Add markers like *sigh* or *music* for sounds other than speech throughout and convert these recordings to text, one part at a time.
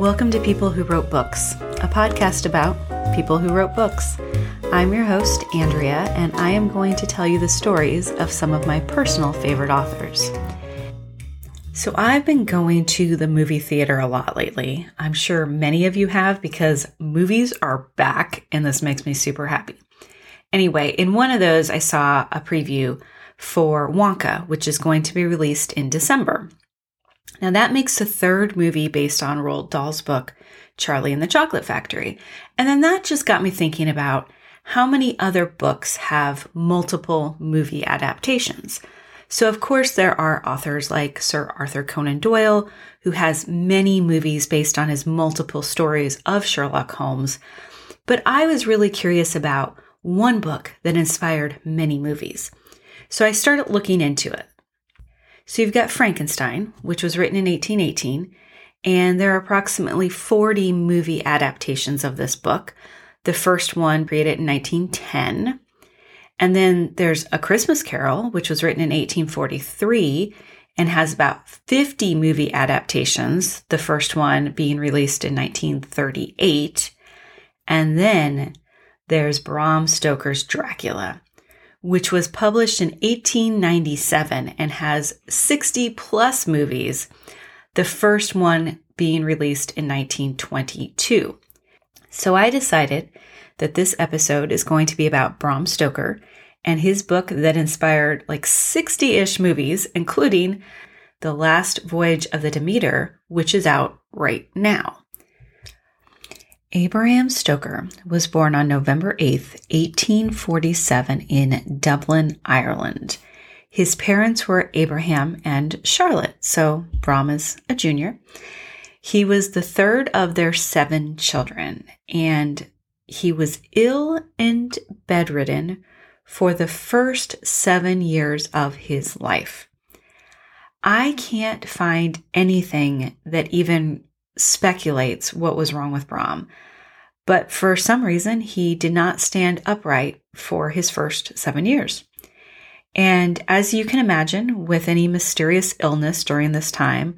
Welcome to People Who Wrote Books, a podcast about people who wrote books. I'm your host, Andrea, and I am going to tell you the stories of some of my personal favorite authors. So, I've been going to the movie theater a lot lately. I'm sure many of you have because movies are back, and this makes me super happy. Anyway, in one of those, I saw a preview for Wonka, which is going to be released in December. Now, that makes the third movie based on Roald Dahl's book, Charlie and the Chocolate Factory. And then that just got me thinking about how many other books have multiple movie adaptations. So, of course, there are authors like Sir Arthur Conan Doyle, who has many movies based on his multiple stories of Sherlock Holmes. But I was really curious about one book that inspired many movies. So I started looking into it. So you've got Frankenstein, which was written in 1818, and there are approximately 40 movie adaptations of this book. The first one created in 1910. And then there's A Christmas Carol, which was written in 1843 and has about 50 movie adaptations, the first one being released in 1938. And then there's Bram Stoker's Dracula, which was published in 1897 and has 60 plus movies, the first one being released in 1922. So I decided that this episode is going to be about Bram Stoker and his book that inspired like 60 ish movies, including The Last Voyage of the Demeter, which is out right now. Abraham Stoker was born on November 8, 1847, in Dublin, Ireland. His parents were Abraham and Charlotte, so Bram is a junior. He was the third of their seven children, and he was ill and bedridden for the first seven years of his life. I can't find anything that even speculates what was wrong with Bram. But for some reason, he did not stand upright for his first seven years. And as you can imagine, with any mysterious illness during this time,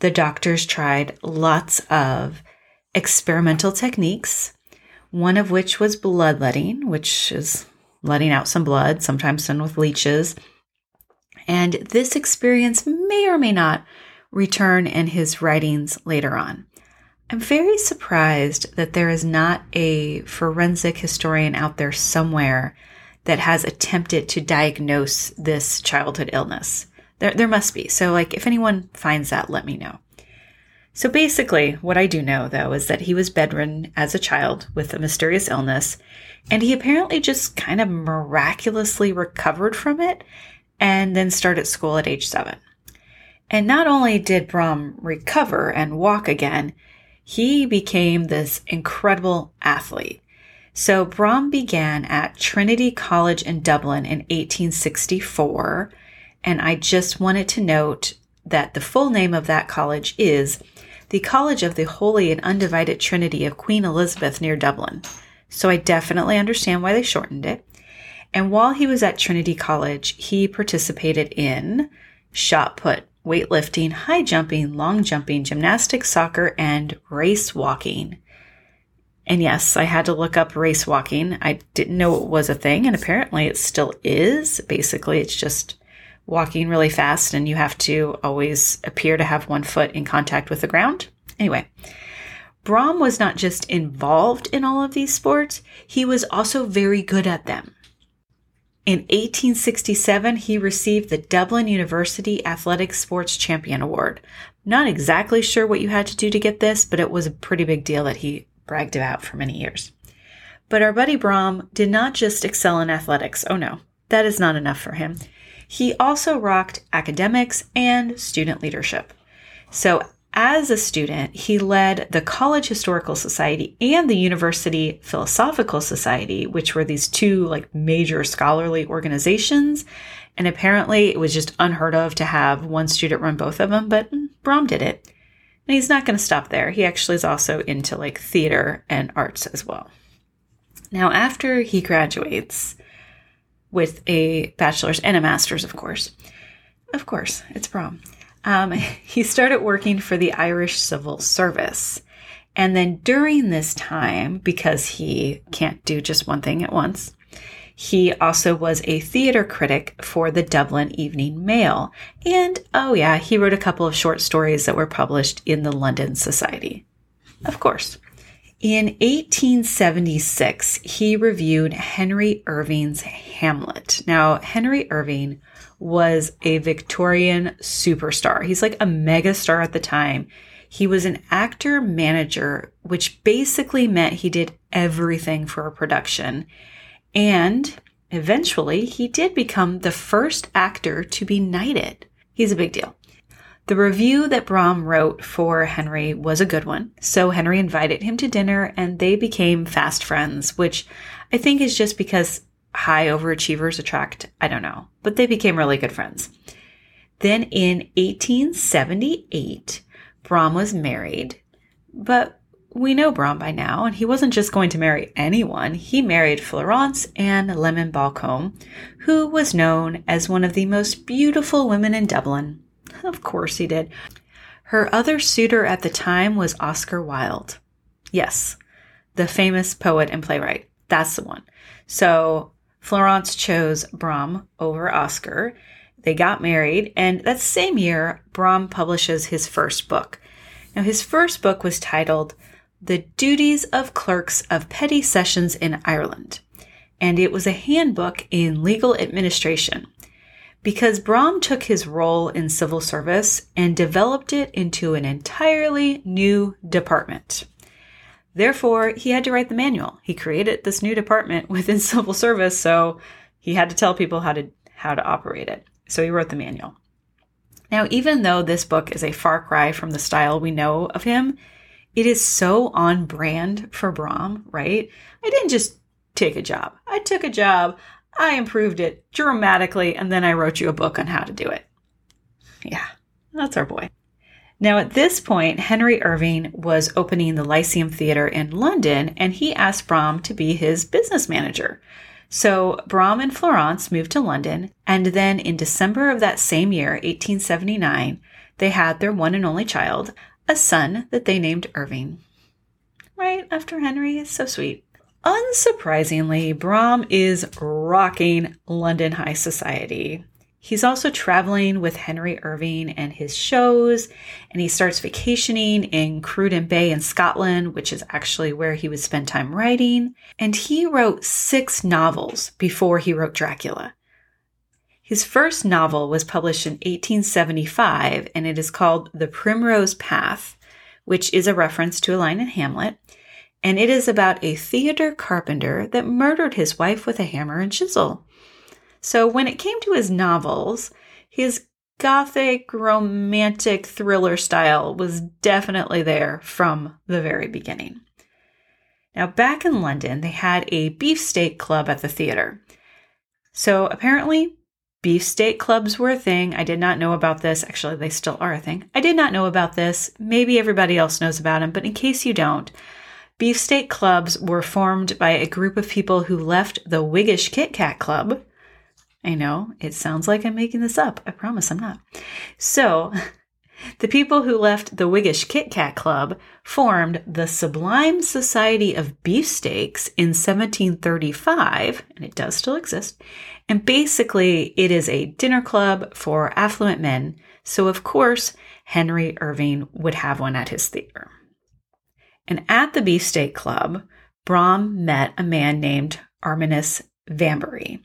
the doctors tried lots of experimental techniques, one of which was bloodletting, which is letting out some blood, sometimes done with leeches. And this experience may or may not return in his writings later on. I'm very surprised that there is not a forensic historian out there somewhere that has attempted to diagnose this childhood illness. There, there must be. So, like, if anyone finds that, let me know. So, basically, what I do know, though, is that he was bedridden as a child with a mysterious illness, and he apparently just kind of miraculously recovered from it and then started school at age seven. And not only did Bram recover and walk again, he became this incredible athlete. So Bram began at Trinity College in Dublin in 1864. And I just wanted to note that the full name of that college is the College of the Holy and Undivided Trinity of Queen Elizabeth near Dublin. So I definitely understand why they shortened it. And while he was at Trinity College, he participated in shot put, weightlifting, high jumping, long jumping, gymnastics, soccer, and race walking. And yes, I had to look up race walking. I didn't know it was a thing, and apparently it still is. Basically, it's just walking really fast, and you have to always appear to have one foot in contact with the ground. Anyway, Bram was not just involved in all of these sports, he was also very good at them. In 1867, he received the Dublin University Athletic Sports Champion Award. Not exactly sure what you had to do to get this, but it was a pretty big deal that he bragged about for many years. But our buddy Bram did not just excel in athletics. Oh no, that is not enough for him. He also rocked academics and student leadership. So as a student, he led the College Historical Society and the University Philosophical Society, which were these two like major scholarly organizations. And apparently it was just unheard of to have one student run both of them, but Bram did it. And he's not going to stop there. He actually is also into like theater and arts as well. Now, after he graduates with a bachelor's and a master's, of course, of course, it's Bram. Um, *laughs* he started working for the Irish Civil Service. And then during this time, because he can't do just one thing at once, he also was a theater critic for the Dublin Evening Mail. And oh, yeah, he wrote a couple of short stories that were published in the London Society. Of course. In 1876, he reviewed Henry Irving's Hamlet. Now, Henry Irving was a Victorian superstar. He's like a megastar at the time. He was an actor manager, which basically meant he did everything for a production. And eventually, he did become the first actor to be knighted. He's a big deal. The review that Bram wrote for Henry was a good one, so Henry invited him to dinner and they became fast friends, which I think is just because high overachievers attract, I don't know, but they became really good friends. Then in 1878, Bram was married, but we know Bram by now, and he wasn't just going to marry anyone. He married Florence Anne Lemon Balcombe, who was known as one of the most beautiful women in Dublin. Of course he did. Her other suitor at the time was Oscar Wilde. Yes, the famous poet and playwright. That's the one. So Florence chose Bram over Oscar. They got married, and that same year, Bram publishes his first book. Now, his first book was titled The Duties of Clerks of Petty Sessions in Ireland, and it was a handbook in legal administration because Bram took his role in civil service and developed it into an entirely new department. Therefore, he had to write the manual. He created this new department within *laughs* civil service, so he had to tell people how to how to operate it. So he wrote the manual. Now, even though this book is a far cry from the style we know of him, it is so on brand for Bram, right? I didn't just take a job. I took a job, I improved it dramatically, and then I wrote you a book on how to do it. Yeah, that's our boy. Now, at this point, Henry Irving was opening the Lyceum Theatre in London, and he asked Bram to be his business manager. So Bram and Florence moved to London, and then in December of that same year, 1879, they had their one and only child, a son that they named Irving. Right after Henry, it's so sweet. Unsurprisingly, Bram is rocking London high society. He's also traveling with Henry Irving and his shows, and he starts vacationing in Cruden Bay in Scotland, which is actually where he would spend time writing. And he wrote six novels before he wrote Dracula. His first novel was published in 1875, and it is called The Primrose Path, which is a reference to a line in Hamlet. And it is about a theater carpenter that murdered his wife with a hammer and chisel. So when it came to his novels, his gothic romantic thriller style was definitely there from the very beginning. Now, back in London, they had a beefsteak club at the theater. So apparently, beefsteak clubs were a thing. I did not know about this. Actually, they still are a thing. I did not know about this. Maybe everybody else knows about them, but in case you don't, beefsteak clubs were formed by a group of people who left the Whiggish Kit Kat Club I know it sounds like I'm making this up. I promise I'm not. So, *laughs* the people who left the Whiggish Kit Kat Club formed the Sublime Society of Beefsteaks in 1735, and it does still exist. And basically, it is a dinner club for affluent men. So, of course, Henry Irving would have one at his theater. And at the Beefsteak Club, Bram met a man named Arminius Vambery.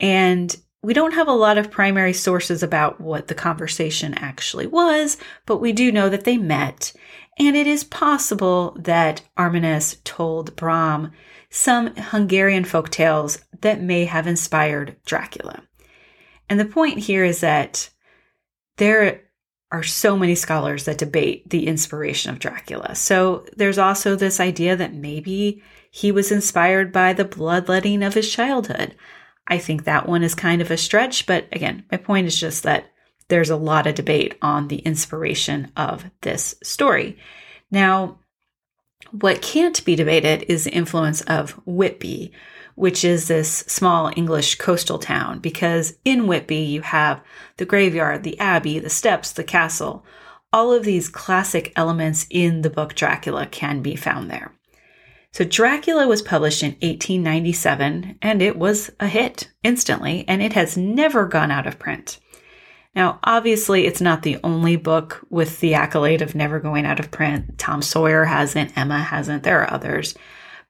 And we don't have a lot of primary sources about what the conversation actually was, but we do know that they met. And it is possible that Arminius told Bram some Hungarian folk tales that may have inspired Dracula. And the point here is that there are so many scholars that debate the inspiration of Dracula. So there's also this idea that maybe he was inspired by the bloodletting of his childhood. I think that one is kind of a stretch, but again, my point is just that there's a lot of debate on the inspiration of this story. Now, what can't be debated is the influence of Whitby, which is this small English coastal town, because in Whitby you have the graveyard, the abbey, the steps, the castle, all of these classic elements in the book Dracula can be found there. So, Dracula was published in 1897 and it was a hit instantly, and it has never gone out of print. Now, obviously, it's not the only book with the accolade of never going out of print. Tom Sawyer hasn't, Emma hasn't, there are others,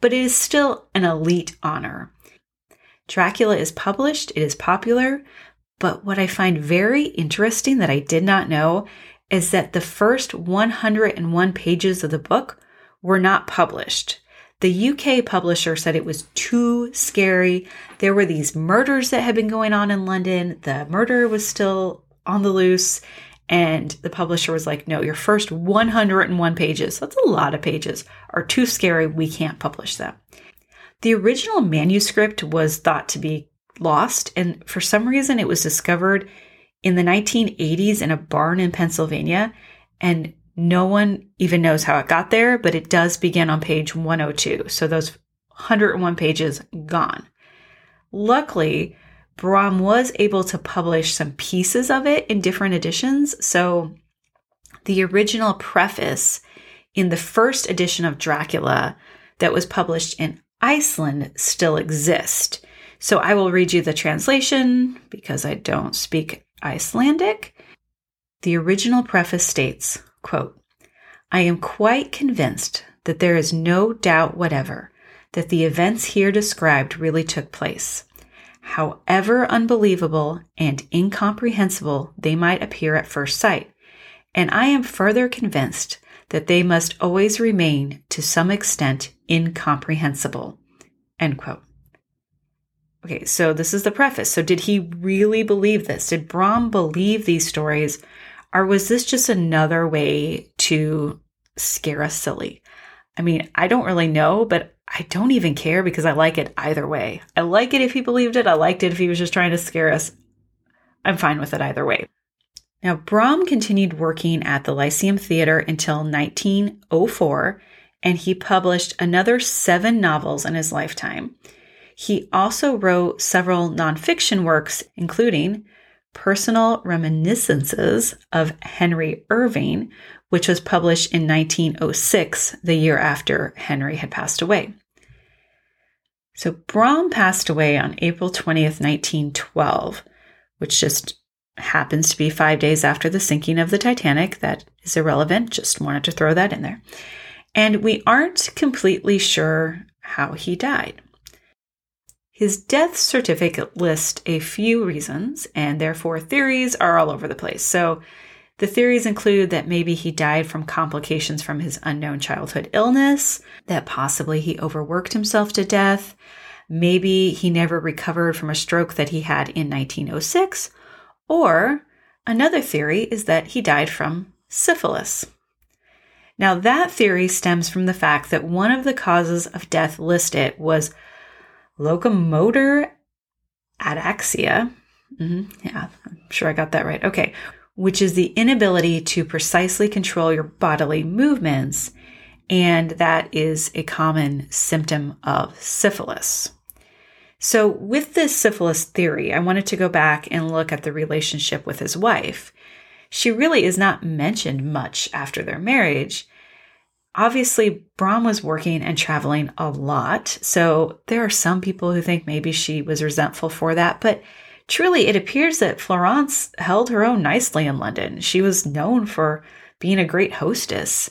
but it is still an elite honor. Dracula is published, it is popular, but what I find very interesting that I did not know is that the first 101 pages of the book were not published. The UK publisher said it was too scary. There were these murders that had been going on in London. The murder was still on the loose. And the publisher was like, no, your first 101 pages, that's a lot of pages, are too scary. We can't publish them. The original manuscript was thought to be lost, and for some reason, it was discovered in the 1980s in a barn in Pennsylvania. And no one even knows how it got there, but it does begin on page 102. So those 101 pages gone. Luckily, Bram was able to publish some pieces of it in different editions. So the original preface in the first edition of Dracula that was published in Iceland still exists. So I will read you the translation because I don't speak Icelandic. The original preface states, quote, I am quite convinced that there is no doubt whatever that the events here described really took place however unbelievable and incomprehensible they might appear at first sight. And I am further convinced that they must always remain to some extent incomprehensible. End quote. Okay, so this is the preface. So, did he really believe this? Did Bram believe these stories? Or was this just another way to scare us silly? I mean, I don't really know, but I don't even care because I like it either way. I like it if he believed it. I liked it if he was just trying to scare us. I'm fine with it either way. Now, Bram continued working at the Lyceum Theater until 1904, and he published another seven novels in his lifetime. He also wrote several nonfiction works, including Personal Reminiscences of Henry Irving, which was published in 1906, the year after Henry had passed away. So Bram passed away on April 20th, 1912, which just happens to be five days after the sinking of the Titanic. That is irrelevant, just wanted to throw that in there. And we aren't completely sure how he died. His death certificate lists a few reasons, and therefore theories are all over the place. So the theories include that maybe he died from complications from his unknown childhood illness, that possibly he overworked himself to death, maybe he never recovered from a stroke that he had in 1906, or another theory is that he died from syphilis. Now, that theory stems from the fact that one of the causes of death listed was locomotor ataxia. Mm-hmm. Yeah, I'm sure I got that right. Okay, which is the inability to precisely control your bodily movements. And that is a common symptom of syphilis. So, with this syphilis theory, I wanted to go back and look at the relationship with his wife. She really is not mentioned much after their marriage. Obviously, Bram was working and traveling a lot, so there are some people who think maybe she was resentful for that, but Truly, it appears that Florence held her own nicely in London. She was known for being a great hostess.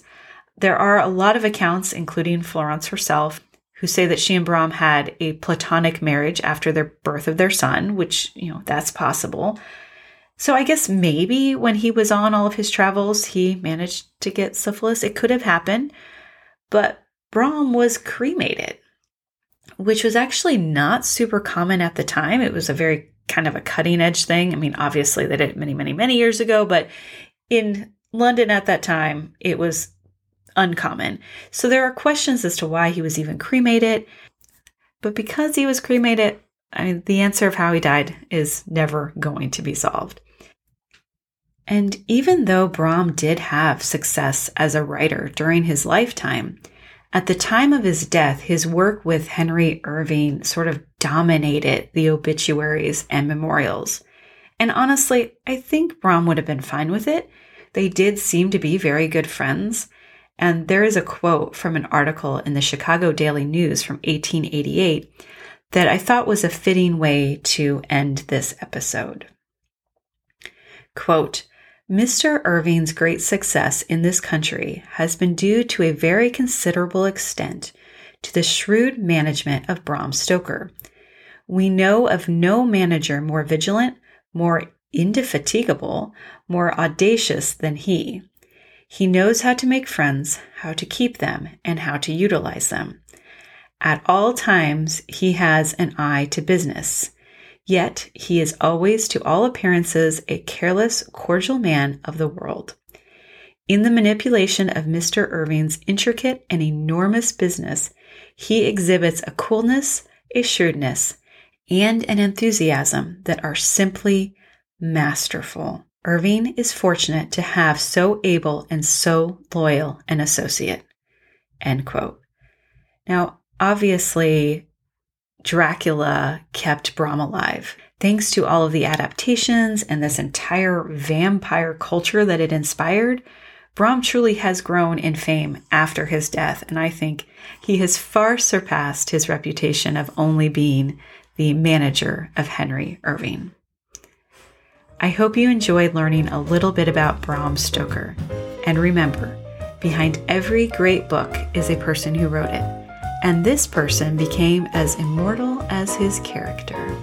There are a lot of accounts, including Florence herself, who say that she and Bram had a platonic marriage after the birth of their son, which, you know, that's possible. So I guess maybe when he was on all of his travels, he managed to get syphilis. It could have happened, but Bram was cremated, which was actually not super common at the time. It was a very kind of a cutting edge thing. I mean, obviously they did it many, many, many years ago, but in London at that time, it was uncommon. So there are questions as to why he was even cremated. But because he was cremated, I mean, the answer of how he died is never going to be solved. And even though Bram did have success as a writer during his lifetime, at the time of his death, his work with Henry Irving sort of dominated the obituaries and memorials. And honestly, I think Bram would have been fine with it they did seem to be very good friends. And there is a quote from an article in the Chicago Daily News from 1888 that I thought was a fitting way to end this episode. Quote, Mr. Irving's great success in this country has been due to a very considerable extent to the shrewd management of Bram Stoker. We know of no manager more vigilant, more indefatigable, more audacious than he. He knows how to make friends, how to keep them, and how to utilize them. At all times, he has an eye to business. Yet, he is always, to all appearances, a careless, cordial man of the world. In the manipulation of Mr. Irving's intricate and enormous business, he exhibits a coolness, a shrewdness, and an enthusiasm that are simply masterful. Irving is fortunate to have so able and so loyal an associate. End quote. Now, obviously, Dracula kept Bram alive. Thanks to all of the adaptations and this entire vampire culture that it inspired, Bram truly has grown in fame after his death, and I think he has far surpassed his reputation of only being the manager of Henry Irving. I hope you enjoyed learning a little bit about Bram Stoker. And remember, behind every great book is a person who wrote it, and this person became as immortal as his character.